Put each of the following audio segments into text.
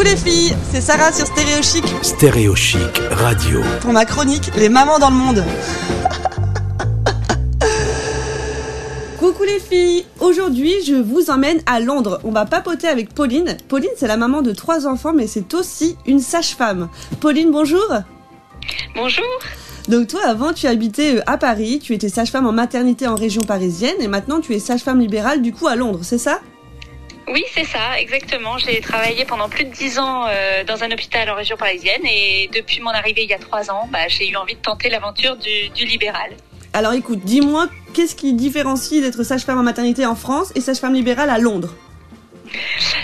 Coucou les filles, c'est Sarah sur Stéréo Chic. Stéréo Chic Radio. Pour ma chronique, les mamans dans le monde. Coucou les filles, aujourd'hui je vous emmène à Londres. On va papoter avec Pauline. Pauline c'est la maman de trois enfants mais c'est aussi une sage-femme. Pauline bonjour. Bonjour. Donc toi avant tu habitais euh, à Paris, tu étais sage-femme en maternité en région parisienne et maintenant tu es sage-femme libérale du coup à Londres, c'est ça? Oui, c'est ça, exactement. J'ai travaillé pendant plus de dix ans euh, dans un hôpital en région parisienne et depuis mon arrivée il y a trois ans, bah, j'ai eu envie de tenter l'aventure du, du libéral. Alors écoute, dis-moi qu'est-ce qui différencie d'être sage-femme en maternité en France et sage-femme libérale à Londres?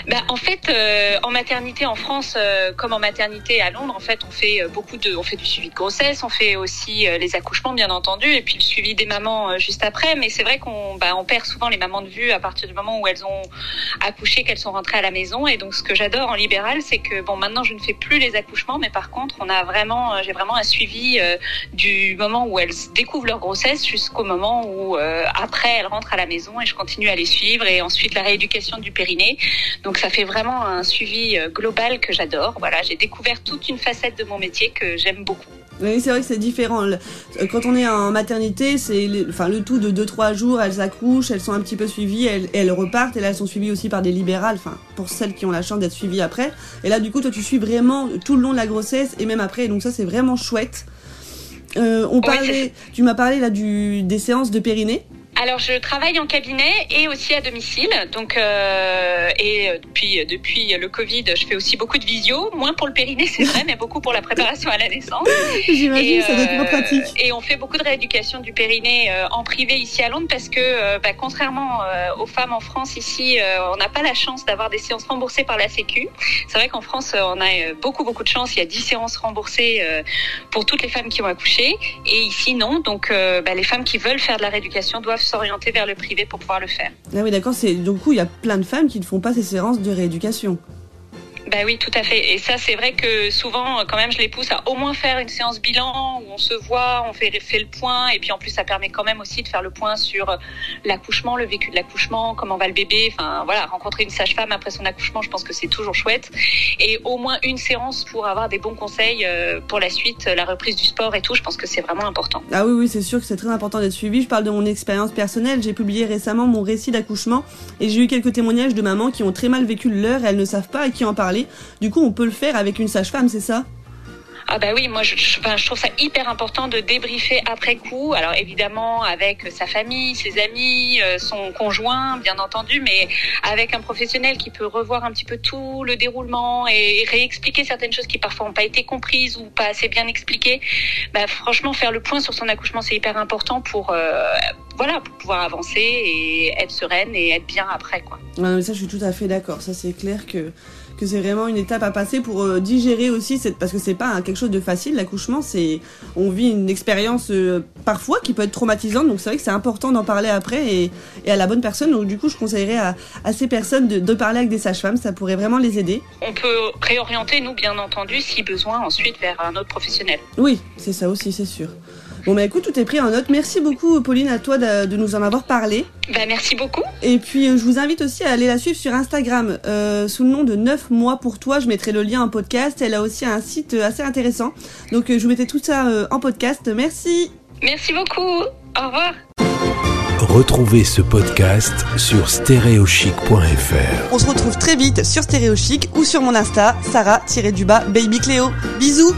Bah, en fait, euh, en maternité en France, euh, comme en maternité à Londres, en fait, on fait euh, beaucoup de, on fait du suivi de grossesse, on fait aussi les accouchements, bien entendu, et puis le suivi des mamans juste après. Mais c'est vrai qu'on, bah, on perd souvent les mamans de vue à partir du moment où elles ont accouché, qu'elles sont rentrées à la maison. Et donc, ce que j'adore en libéral, c'est que bon, maintenant, je ne fais plus les accouchements, mais par contre, on a vraiment, j'ai vraiment un suivi du moment où elles découvrent leur grossesse jusqu'au moment où après elles rentrent à la maison et je continue à les suivre et ensuite la rééducation du périnée. Donc ça fait vraiment un suivi euh, global que j'adore. Voilà, j'ai découvert toute une facette de mon métier que j'aime beaucoup. Oui, c'est vrai que c'est différent. Quand on est en maternité, c'est le, enfin, le tout de 2-3 jours, elles accouchent, elles sont un petit peu suivies, elles, elles repartent, et là elles sont suivies aussi par des libérales, enfin, pour celles qui ont la chance d'être suivies après. Et là, du coup, toi, tu suis vraiment tout le long de la grossesse et même après, donc ça, c'est vraiment chouette. Euh, on Oui, parlait, tu m'as parlé là du, des séances de périnée. Alors je travaille en cabinet et aussi à domicile. Donc euh, et euh, depuis depuis le Covid, je fais aussi beaucoup de visio, moins pour le périnée c'est vrai, mais beaucoup pour la préparation à la naissance. J'imagine, ça doit être euh, moins pratique. et on fait beaucoup de rééducation du périnée euh, en privé ici à Londres parce que, euh, bah, contrairement euh, aux femmes en France ici, euh, on n'a pas la chance d'avoir des séances remboursées par la Sécu. C'est vrai qu'en France, euh, on a euh, beaucoup beaucoup de chance. Il y a 10 séances remboursées euh, pour toutes les femmes qui ont accouché, et ici non. Donc, euh, bah, les femmes qui veulent faire de la rééducation doivent s'orienter vers le privé pour pouvoir le faire. Ah oui, d'accord, c'est, du coup, il y a plein de femmes qui ne font pas ces séances de rééducation. Bah oui, tout à fait. Et ça, c'est vrai que souvent, quand même, je les pousse à au moins faire une séance bilan où on se voit, on fait, le point. Et puis en plus, ça permet quand même aussi de faire le point sur l'accouchement, le vécu de l'accouchement, comment va le bébé. Enfin voilà, rencontrer une sage-femme après son accouchement, je pense que c'est toujours chouette. Et au moins une séance pour avoir des bons conseils euh, pour la suite, la reprise du sport et tout. Je pense que c'est vraiment important. Ah oui, oui, c'est sûr que c'est très important d'être suivi. Je parle de mon expérience personnelle. J'ai publié récemment mon récit d'accouchement et j'ai eu quelques témoignages de mamans qui ont très mal vécu leur elles ne savent pas à qui en parler. Du coup, on peut le faire avec une sage-femme, c'est ça? Ah bah oui, moi je, trouve ça hyper important de débriefer après coup. Alors évidemment avec sa famille, ses amis, euh, son conjoint, bien entendu, mais avec un professionnel qui peut revoir un petit peu tout le déroulement et réexpliquer certaines choses qui parfois n'ont pas été comprises ou pas assez bien expliquées. Bah, franchement, faire le point sur son accouchement, c'est hyper important pour euh, voilà pour pouvoir avancer et être sereine et être bien après quoi. Ah, mais ça, je suis tout à fait d'accord. Ça, c'est clair que que c'est vraiment une étape à passer pour euh, digérer aussi cette... parce que c'est pas hein, quelque chose de facile l'accouchement c'est on vit une expérience euh, parfois qui peut être traumatisante donc c'est vrai que c'est important d'en parler après et, et à la bonne personne donc du coup je conseillerais à, à ces personnes de, de parler avec des sages-femmes ça pourrait vraiment les aider On peut réorienter nous bien entendu si besoin ensuite vers un autre professionnel. oui c'est ça aussi c'est sûr Bon bah écoute, tout est pris en note. Merci beaucoup Pauline à toi de, de nous en avoir parlé. Bah merci beaucoup. Et puis euh, je vous invite aussi à aller la suivre sur Instagram euh, sous le nom de 9 mois pour toi. Je mettrai le lien en podcast. Elle a aussi un site euh, assez intéressant. Donc je vous mettais tout ça euh, en podcast. Merci. Merci beaucoup. Au revoir. Retrouvez ce podcast sur stéréochic.fr. On se retrouve très vite sur Stéréochic ou sur mon Insta, Sarah-du-bas Baby Cléo. Bisous